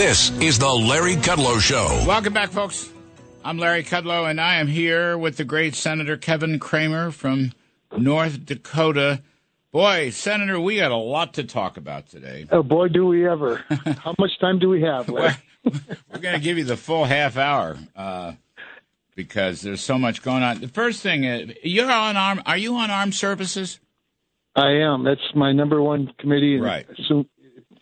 This is the Larry Kudlow Show. Welcome back, folks. I'm Larry Kudlow, and I am here with the great Senator Kevin Cramer from North Dakota. Boy, Senator, we got a lot to talk about today. Oh boy, do we ever! How much time do we have? Larry? We're going to give you the full half hour uh, because there's so much going on. The first thing is, you're on arm. Are you on armed services? I am. That's my number one committee. and Right. So it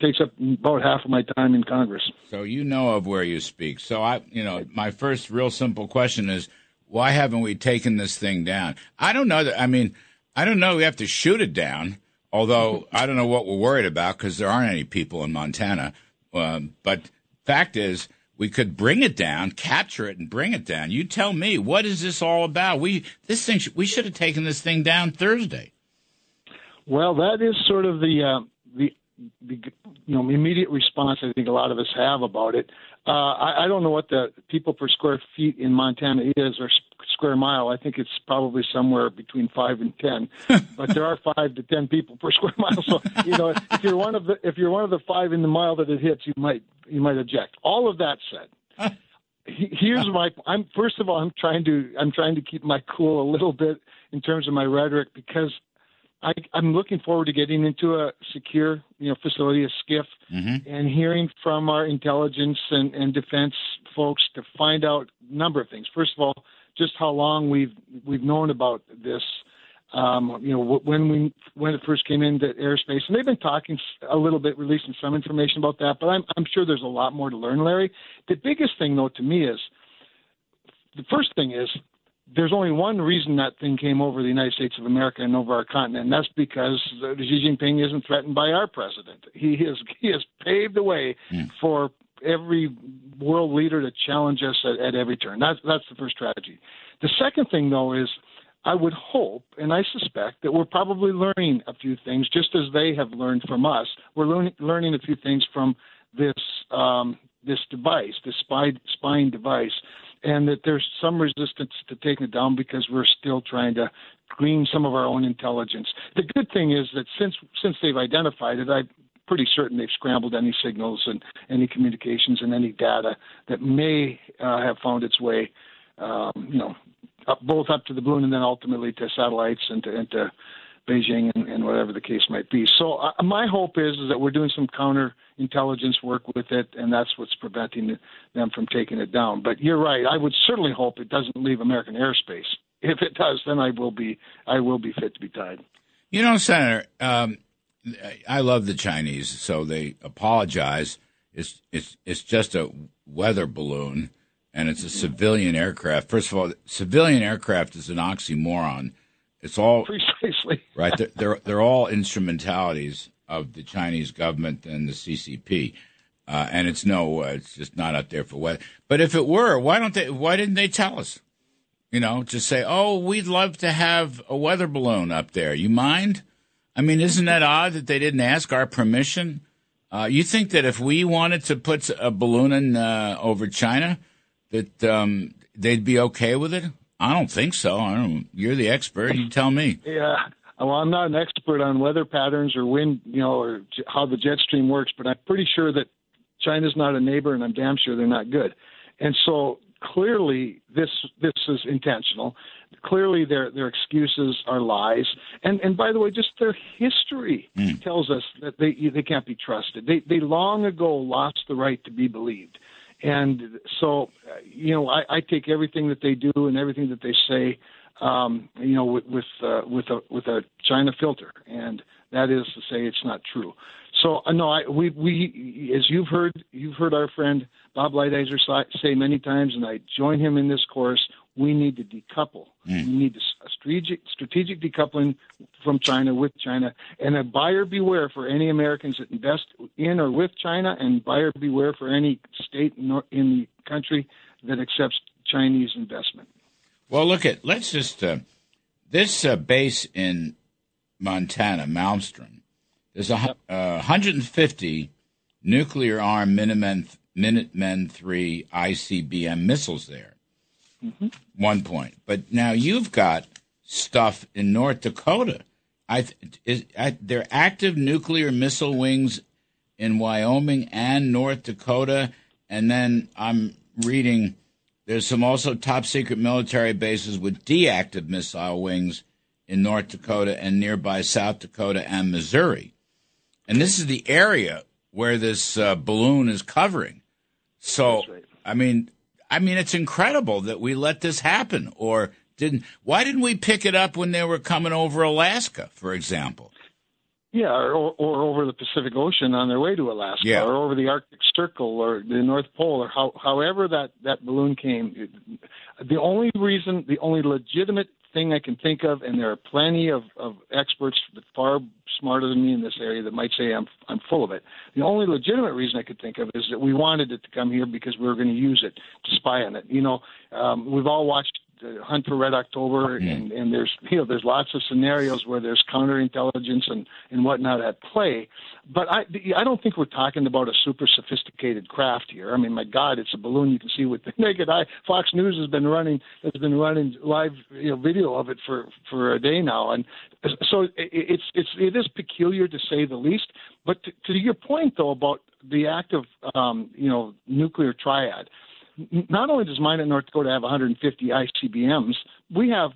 takes up about half of my time in Congress. So you know of where you speak. So I, you know, my first real simple question is, why haven't we taken this thing down? I don't know that. I mean, I don't know. We have to shoot it down. Although I don't know what we're worried about because there aren't any people in Montana. Um, but fact is, we could bring it down, capture it, and bring it down. You tell me, what is this all about? We this thing we should have taken this thing down Thursday. Well, that is sort of the uh, the the you know immediate response I think a lot of us have about it. Uh, I, I don't know what the people per square feet in Montana is or square mile. I think it's probably somewhere between five and ten, but there are five to ten people per square mile. So you know if you're one of the if you're one of the five in the mile that it hits, you might you might object. All of that said. here's my i'm first of all i'm trying to i'm trying to keep my cool a little bit in terms of my rhetoric because I, I'm looking forward to getting into a secure, you know, facility, a SCIF, and hearing from our intelligence and, and defense folks to find out a number of things. First of all, just how long we've we've known about this. Um, you know, when we when it first came into airspace, and they've been talking a little bit, releasing some information about that. But I'm I'm sure there's a lot more to learn, Larry. The biggest thing, though, to me is the first thing is there's only one reason that thing came over the United States of America and over our continent, and that's because Xi Jinping isn't threatened by our president. He has he has paved the way for every world leader to challenge us at, at every turn. That's that's the first tragedy. The second thing, though, is I would hope and I suspect that we're probably learning a few things, just as they have learned from us. We're learning learning a few things from this um, this device, this spy, spying device, and that there's some resistance to taking it down because we're still trying to glean some of our own intelligence. The good thing is that since since they've identified it, I'm pretty certain they've scrambled any signals and any communications and any data that may uh, have found its way, um, you know, up, both up to the balloon and then ultimately to satellites and to, and to Beijing and, and whatever the case might be. So uh, my hope is, is that we're doing some counterintelligence work with it, and that's what's preventing them from taking it down. But you're right. I would certainly hope it doesn't leave American airspace. If it does, then I will be I will be fit to be tied. You know, Senator, um, I love the Chinese, so they apologize. It's it's it's just a weather balloon, and it's a civilian aircraft. First of all, civilian aircraft is an oxymoron. It's all Precisely. right. They're, they're they're all instrumentalities of the Chinese government and the CCP, uh, and it's no, uh, it's just not out there for weather. But if it were, why don't they? Why didn't they tell us? You know, just say, "Oh, we'd love to have a weather balloon up there. You mind?" I mean, isn't that odd that they didn't ask our permission? Uh, you think that if we wanted to put a balloon in uh, over China, that um, they'd be okay with it? I don't think so. I don't. You're the expert. You tell me. Yeah. Well, I'm not an expert on weather patterns or wind, you know, or how the jet stream works, but I'm pretty sure that China's not a neighbor, and I'm damn sure they're not good. And so clearly, this this is intentional. Clearly, their their excuses are lies. And and by the way, just their history hmm. tells us that they they can't be trusted. They they long ago lost the right to be believed. And so, you know, I, I take everything that they do and everything that they say, um, you know, with with, uh, with a with a China filter, and that is to say, it's not true. So, uh, no, I, we we as you've heard, you've heard our friend Bob Lighthizer say many times, and I join him in this course. We need to decouple. We need a strategic strategic decoupling from China with China, and a buyer beware for any Americans that invest in or with China, and buyer beware for any state in the country that accepts Chinese investment. Well, look at let's just uh, this uh, base in Montana, Malmstrom. There's a hu- uh, 150 nuclear armed Minutemen Minutemen three ICBM missiles there. One point, but now you've got stuff in North Dakota. I is I, they're active nuclear missile wings in Wyoming and North Dakota. And then I'm reading there's some also top secret military bases with deactive missile wings in North Dakota and nearby South Dakota and Missouri. And this is the area where this uh, balloon is covering. So, right. I mean, I mean, it's incredible that we let this happen, or didn't? Why didn't we pick it up when they were coming over Alaska, for example? Yeah, or, or over the Pacific Ocean on their way to Alaska, Yeah. or over the Arctic Circle, or the North Pole, or how, however that that balloon came. The only reason, the only legitimate thing I can think of, and there are plenty of, of experts far smarter than me in this area that might say I'm I'm full of it. The only legitimate reason I could think of is that we wanted it to come here because we were going to use it to spy on it. You know, um, we've all watched uh, Hunt for Red October, and, and there's you know there's lots of scenarios where there's counterintelligence and and whatnot at play. But I I don't think we're talking about a super sophisticated craft here. I mean, my God, it's a balloon you can see with the naked eye. Fox News has been running has been running live you know video of it for for a day now, and so it, it's it's it is peculiar to say the least. But to, to your point though about the act of um, you know nuclear triad not only does mine in North Dakota have 150 ICBMs, we have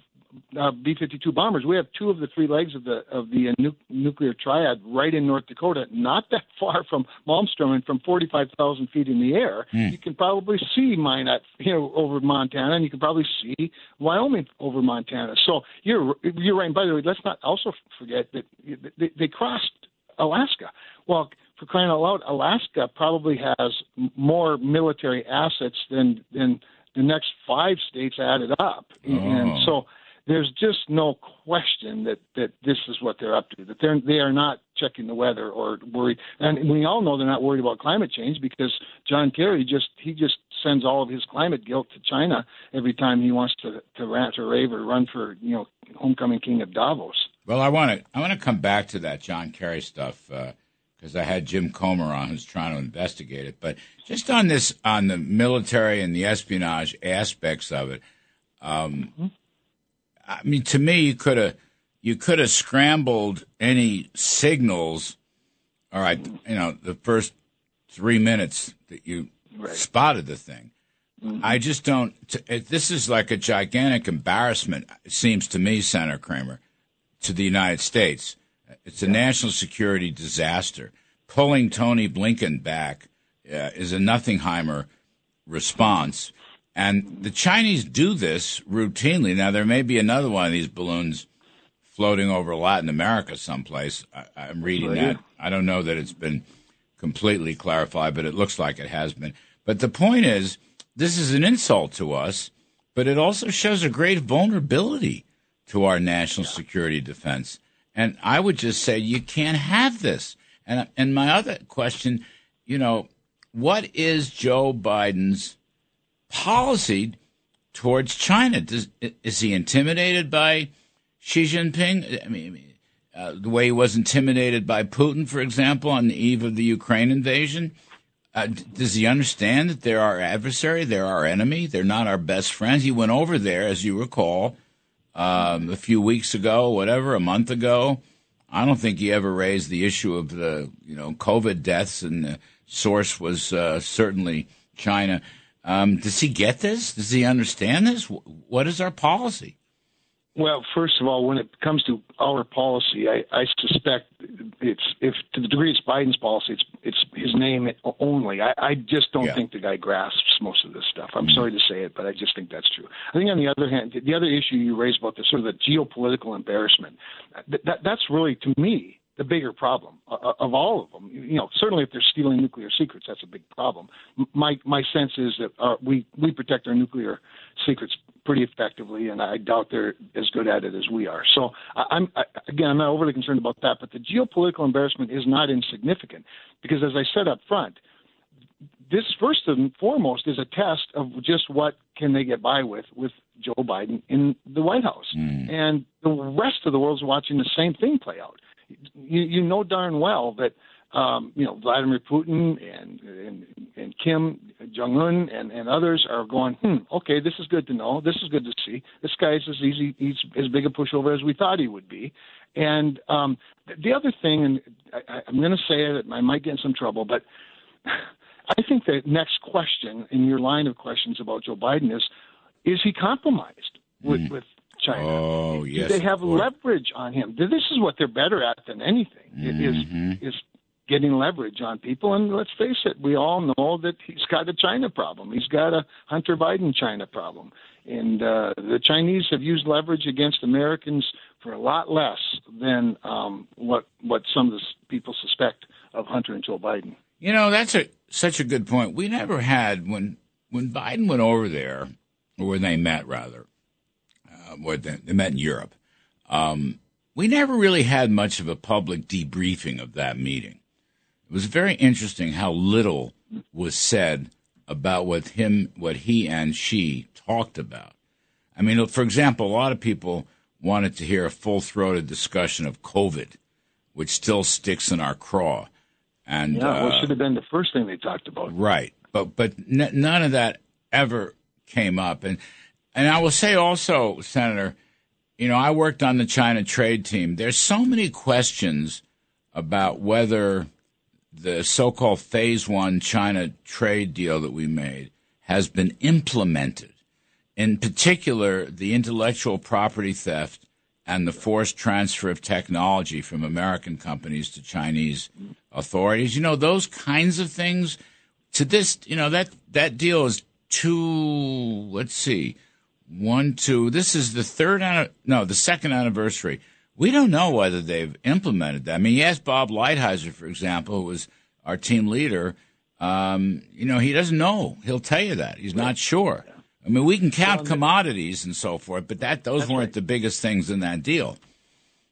uh, B-52 bombers. We have two of the three legs of the of the uh, nu- nuclear triad right in North Dakota, not that far from Malmstrom and from 45,000 feet in the air. You can probably see mine at you know over Montana, and you can probably see Wyoming over Montana. So you're you're right. And by the way, let's not also forget that they, they crossed Alaska. Well, for crying out loud, Alaska probably has more military assets than than the next five states added up, and oh. so there's just no question that that this is what they're up to. That they're they are not checking the weather or worried, and we all know they're not worried about climate change because John Kerry just he just sends all of his climate guilt to China every time he wants to to rant or rave or run for you know homecoming king of Davos. Well, I want to I want to come back to that John Kerry stuff uh, because I had Jim Comer on who's trying to investigate it. But just on this on the military and the espionage aspects of it, um, mm-hmm. I mean, to me, you could have you could have scrambled any signals. All right, you know, the first three minutes that you Right. spotted the thing. Mm-hmm. I just don't. T- it, this is like a gigantic embarrassment. It seems to me, Senator Cramer, to the United States. It's a national security disaster. Pulling Tony Blinken back uh, is a Nothingheimer response. And the Chinese do this routinely. Now, there may be another one of these balloons floating over Latin America someplace. I, I'm reading Right. that. I don't know that it's been completely clarified, but it looks like it has been. But the point is, this is an insult to us, but it also shows a great vulnerability to our national security defense. And I would just say you can't have this. And and my other question, you know, what is Joe Biden's policy towards China? Does, is he intimidated by Xi Jinping? I mean, uh, the way he was intimidated by Putin, for example, on the eve of the Ukraine invasion. Uh, does he understand that they're our adversary, they're our enemy, they're not our best friends? He went over there, as you recall, um, a few weeks ago, whatever, a month ago. I don't think he ever raised the issue of the you know COVID deaths, and the source was uh, certainly China. Um, does he get this? Does he understand this? What is our policy? Well, first of all, when it comes to our policy, I, I suspect it's if to the degree it's Biden's policy, it's it's his name only. I, I just don't Yeah. think the guy grasps most of this stuff. I'm mm-hmm. sorry to say it, but I just think that's true. I think on the other hand, the other issue you raised about the sort of the geopolitical embarrassment, that, that that's really to me the bigger problem uh, of all of them. You know, certainly if they're stealing nuclear secrets, that's a big problem. My my sense is that uh, we we protect our nuclear secrets pretty effectively, and I doubt they're as good at it as we are. So I, I'm I, again, I'm not overly concerned about that, but the geopolitical embarrassment is not insignificant because, as I said up front, this first and foremost is a test of just what can they get by with with Joe Biden in the White House, and the rest of the world's watching the same thing play out. You, you know darn well that um, you know Vladimir Putin and and, and Kim Jong Un and, and others are going. Hmm. Okay, this is good to know. This is good to see. This guy's as easy. He's as big a pushover as we thought he would be. And um, the other thing, and I, I'm going to say it. I might get in some trouble, but I think the next question in your line of questions about Joe Biden is: Is he compromised with, mm. with China? Oh, yes. Do they have leverage on him? This is what they're better at than anything. Mm-hmm. Is is getting leverage on people. And let's face it, we all know that he's got a China problem. He's got a Hunter Biden China problem. And uh, the Chinese have used leverage against Americans for a lot less than um, what what some of the people suspect of Hunter and Joe Biden. You know, that's a such a good point. We never had when when Biden went over there, or when they met rather, uh, they, they met in Europe. Um, we never really had much of a public debriefing of that meeting. It was very interesting how little was said about what him, what he and Xi talked about. I mean, for example, a lot of people wanted to hear a full-throated discussion of COVID, which still sticks in our craw. And yeah, well, uh, should have been the first thing they talked about. Right, but but n- none of that ever came up. And and I will say also, Senator, you know, I worked on the China trade team. There's so many questions about whether the so-called phase one China trade deal that we made has been implemented. In particular, the intellectual property theft and the forced transfer of technology from American companies to Chinese authorities. You know, those kinds of things. To this, you know, that, that deal is too let's see, one, two. This is the third, no, the second anniversary. We don't know whether they've implemented that. I mean, yes, Bob Lighthizer, for example, who was our team leader. Um, you know, he doesn't know. He'll tell you that he's not sure. I mean, we can count commodities and so forth, but that those weren't right. the biggest things in that deal.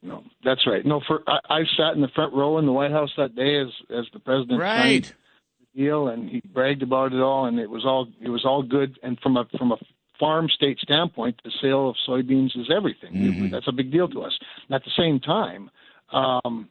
No, that's right. No, for I, I sat in the front row in the White House that day as as the president right. signed the deal, and he bragged about it all, and it was all it was all good. And from a from a farm state standpoint, the sale of soybeans is everything. Mm-hmm. That's a big deal to us. And at the same time, um,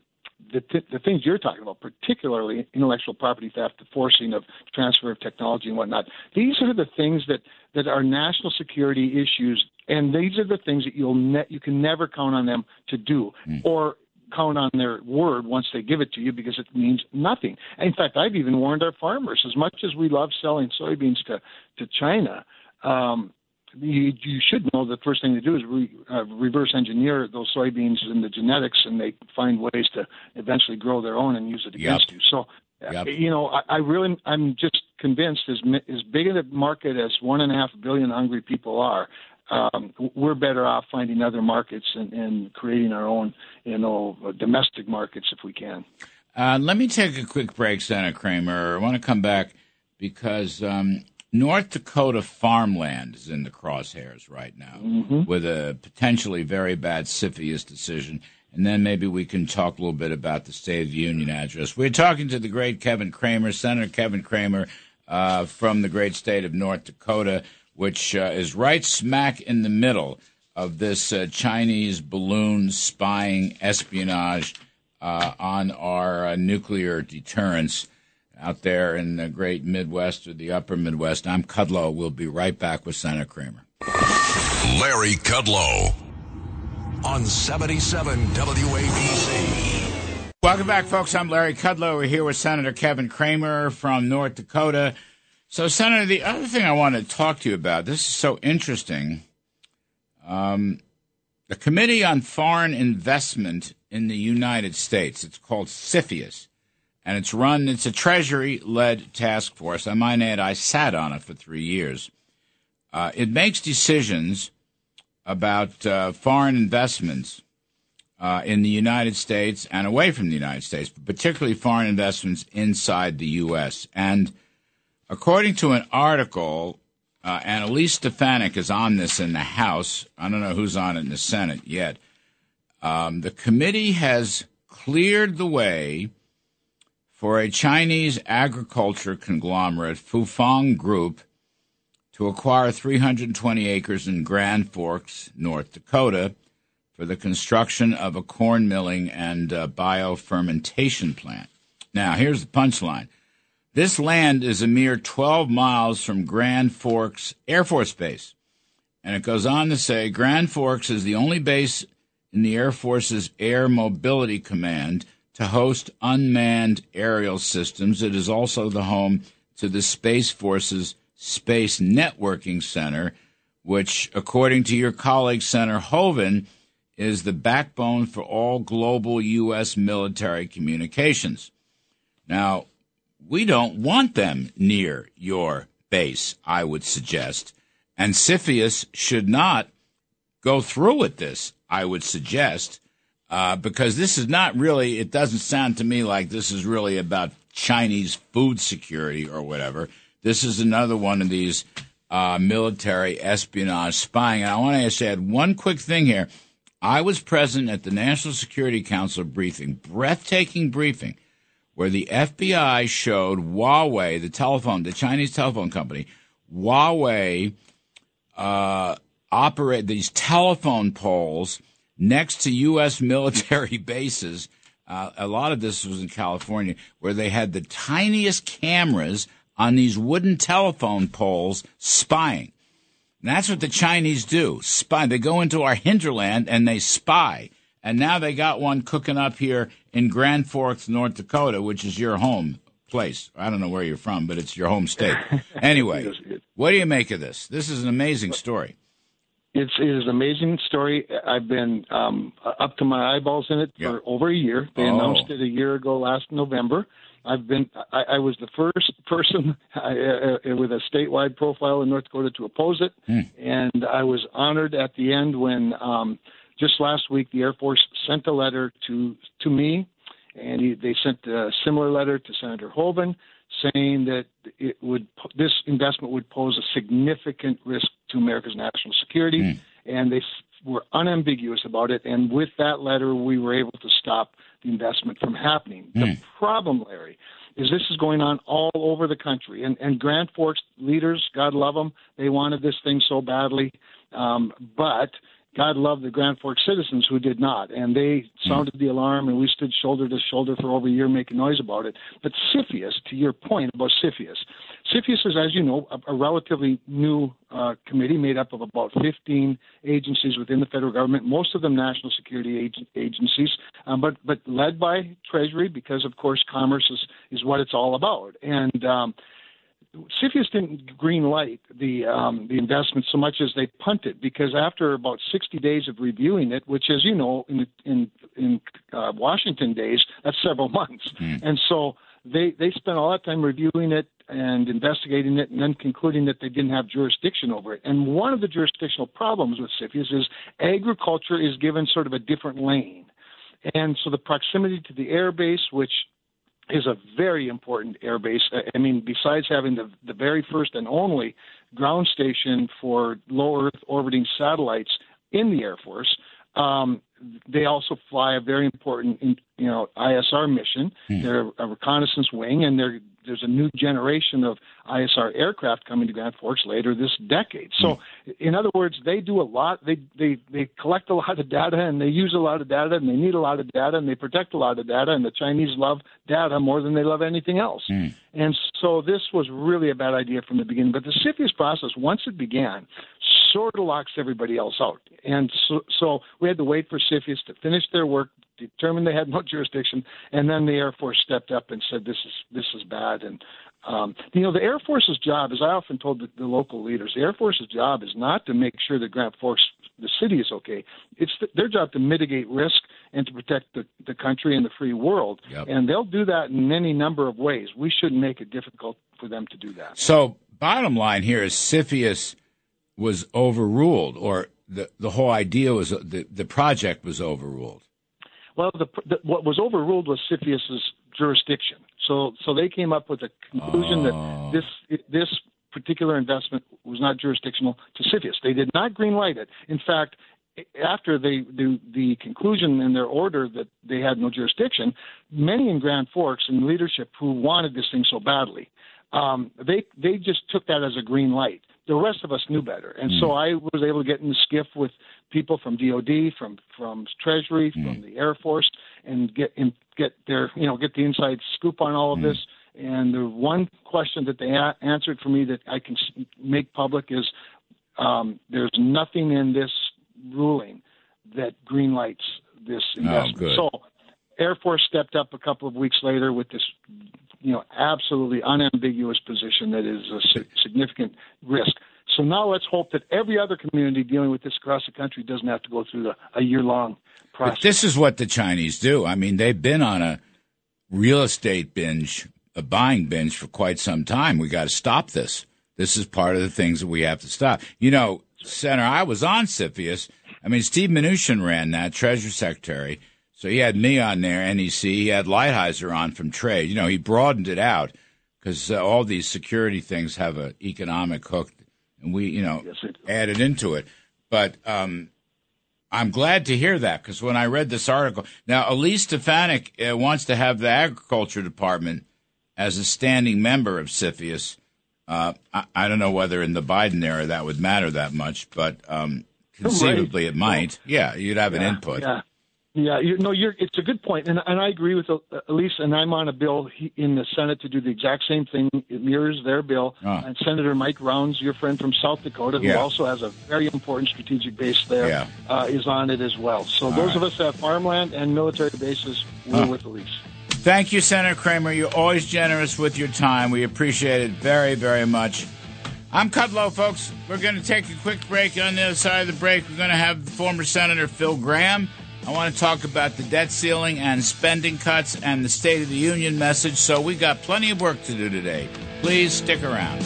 the, th- the things you're talking about, particularly intellectual property theft, the forcing of transfer of technology and whatnot, these are the things that, that are national security issues, and these are the things that you'll ne- you can never count on them to do, mm. or count on their word once they give it to you because it means nothing. In fact, I've even warned our farmers, as much as we love selling soybeans to to China. Um, you, you should know the first thing to do is re, uh, reverse engineer those soybeans and the genetics, and they find ways to eventually grow their own and use it against yep. you. So, uh, yep. you know, I, I really, I'm just convinced as as big a market as one and a half billion hungry people are. Um, we're better off finding other markets and, and creating our own, you know, domestic markets if we can. Uh, let me take a quick break, Senator Cramer. I want to come back because um, North Dakota farmland is in the crosshairs right now mm-hmm. with a potentially very bad CFIUS decision. And then maybe we can talk a little bit about the State of the Union address. We're talking to the great Kevin Cramer, Senator Kevin Cramer uh, from the great state of North Dakota, which uh, is right smack in the middle of this uh, Chinese balloon spying espionage uh, on our uh, nuclear deterrence out there in the great Midwest or the upper Midwest. I'm Kudlow. We'll be right back with Senator Cramer. Larry Kudlow on 77 WABC. Welcome back, folks. I'm Larry Kudlow. We're here with Senator Kevin Cramer from North Dakota. So, Senator, the other thing I want to talk to you about, this is so interesting. Um, the Committee on Foreign Investment in the United States, it's called CFIUS, and it's run, it's a Treasury led task force. I might add, I sat on it for three years. Uh, it makes decisions about uh, foreign investments uh, in the United States and away from the United States, but particularly foreign investments inside the U.S. And according to an article, uh, and Elise Stefanik is on this in the House. I don't know who's on it in the Senate yet. Um, the committee has cleared the way for a Chinese agriculture conglomerate, Fufeng Group, to acquire 320 acres in Grand Forks, North Dakota, for the construction of a corn milling and uh, biofermentation plant. Now, here's the punchline. This land is a mere 12 miles from Grand Forks Air Force Base. And it goes on to say Grand Forks is the only base in the Air Force's Air Mobility Command to host unmanned aerial systems. It is also the home to the Space Force's Space Networking Center, which, according to your colleague, Senator Hoeven, is the backbone for all global U.S. military communications. Now, we don't want them near your base, I would suggest. And CFIUS should not go through with this, I would suggest, uh, because this is not really, it doesn't sound to me like this is really about Chinese food security or whatever. This is another one of these uh, military espionage spying. And I want to just add one quick thing here. I was present at the National Security Council briefing, breathtaking briefing, where the FBI showed Huawei, the telephone, the Chinese telephone company, Huawei uh, operate these telephone poles next to U.S. military bases. Uh, a lot of this was in California, where they had the tiniest cameras on these wooden telephone poles spying. And that's what the Chinese do. Spy. They go into our hinterland and they spy. And now they got one cooking up here in Grand Forks, North Dakota, which is your home place. I don't know where you're from, but it's your home state. Anyway, what do you make of this? This is an amazing story. It's it is an amazing story. I've been um, up to my eyeballs in it Yep. for over a year. They Oh. announced it a year ago last November. I've been I, I was the first person uh, uh, with a statewide profile in North Dakota to oppose it, and I was honored at the end when um, just last week the Air Force sent a letter to to me, and he, they sent a similar letter to Senator Hoeven saying that it would this investment would pose a significant risk to America's national security, and they were unambiguous about it. And with that letter, we were able to stop the investment from happening. The problem, Larry, is this is going on all over the country, and and Grand Forks leaders, God love them, they wanted this thing so badly, um, but. God love the Grand Forks citizens who did not, and they sounded the alarm, and we stood shoulder to shoulder for over a year making noise about it. But CFIUS, to your point about CFIUS, CFIUS is, as you know, a, a relatively new uh, committee made up of about 15 agencies within the federal government, most of them national security ag- agencies, um, but but led by Treasury because, of course, commerce is is what it's all about, and. Um, CFIUS didn't green light the um, the investment so much as they punted because after about 60 days of reviewing it, which, as you know, in in in uh, Washington days, that's several months, and so they they spent all that time reviewing it and investigating it, and then concluding that they didn't have jurisdiction over it. And one of the jurisdictional problems with CFIUS is agriculture is given sort of a different lane, and so the proximity to the air base, which is a very important air base. I mean, besides having the, the very first and only ground station for low Earth orbiting satellites in the Air Force, um, they also fly a very important, you know, ISR mission. They're a reconnaissance wing, and they're, there's a new generation of ISR aircraft coming to Grand Forks later this decade. So, hmm. in other words, they do a lot. They they they collect a lot of data, and they use a lot of data, and they need a lot of data, and they protect a lot of data. And the Chinese love data more than they love anything else. Hmm. And so, this was really a bad idea from the beginning. But the CFIUS process, once it began, sort of locks everybody else out. And so, so we had to wait for CFIUS to finish their work, determine they had no jurisdiction, and then the Air Force stepped up and said this is this is bad. And um, you know, the Air Force's job, as I often told the, the local leaders, the Air Force's job is not to make sure that Grand Forks, the city, is okay. It's th- their job to mitigate risk and to protect the, the country and the free world. Yep. And they'll do that in any number of ways. We shouldn't make it difficult for them to do that. So, bottom line here is CFIUS was overruled, or the, the whole idea was the, the project was overruled. Well, the, the, what was overruled was CFIUS's jurisdiction. So, so they came up with a conclusion Oh. that this this particular investment was not jurisdictional to CFIUS. They did not greenlight it. In fact, after they the, the conclusion in their order that they had no jurisdiction, many in Grand Forks and leadership who wanted this thing so badly, um, they they just took that as a green light. The rest of us knew better, and so I was able to get in the SCIF with people from DoD, from from Treasury, from the Air Force, and get and get their you know get the inside scoop on all of this. And the one question that they a- answered for me that I can make public is um, there's nothing in this ruling that greenlights this investment. good. So Air Force stepped up a couple of weeks later with this, you know, absolutely unambiguous position that is a significant risk. So now let's hope that every other community dealing with this across the country doesn't have to go through the, a year long process. But this is what the Chinese do. I mean, they've been on a real estate binge, a buying binge for quite some time. We got to stop this. This is part of the things that we have to stop. You know, Senator, I was on CFIUS. I mean, Steve Mnuchin ran that, Treasury Secretary. So he had me on there, NEC. He had Lighthizer on from trade. You know, he broadened it out because uh, all these security things have an economic hook, and we, you know, yes, added into it. But um, I'm glad to hear that because when I read this article, now Elise Stefanik uh, wants to have the agriculture department as a standing member of CFIUS. Uh, I, I, don't know whether in the Biden era that would matter that much, but um, conceivably right. it might. Well, yeah, you'd have yeah, an input. Yeah. Yeah, you know, you're, it's a good point, and, and I agree with uh, Elise. And I'm on a bill in the Senate to do the exact same thing. It mirrors their bill. Oh. And Senator Mike Rounds, your friend from South Dakota, who yeah. also has a very important strategic base there, yeah. uh, is on it as well. So All those right. of us that have farmland and military bases, we're with Elise. Thank you, Senator Cramer. You're always generous with your time. We appreciate it very, very much. I'm Kudlow, folks. We're going to take a quick break. On the other side of the break, we're going to have former Senator Phil Gramm. I want to talk about the debt ceiling and spending cuts and the State of the Union message. So we got plenty of work to do today. Please stick around.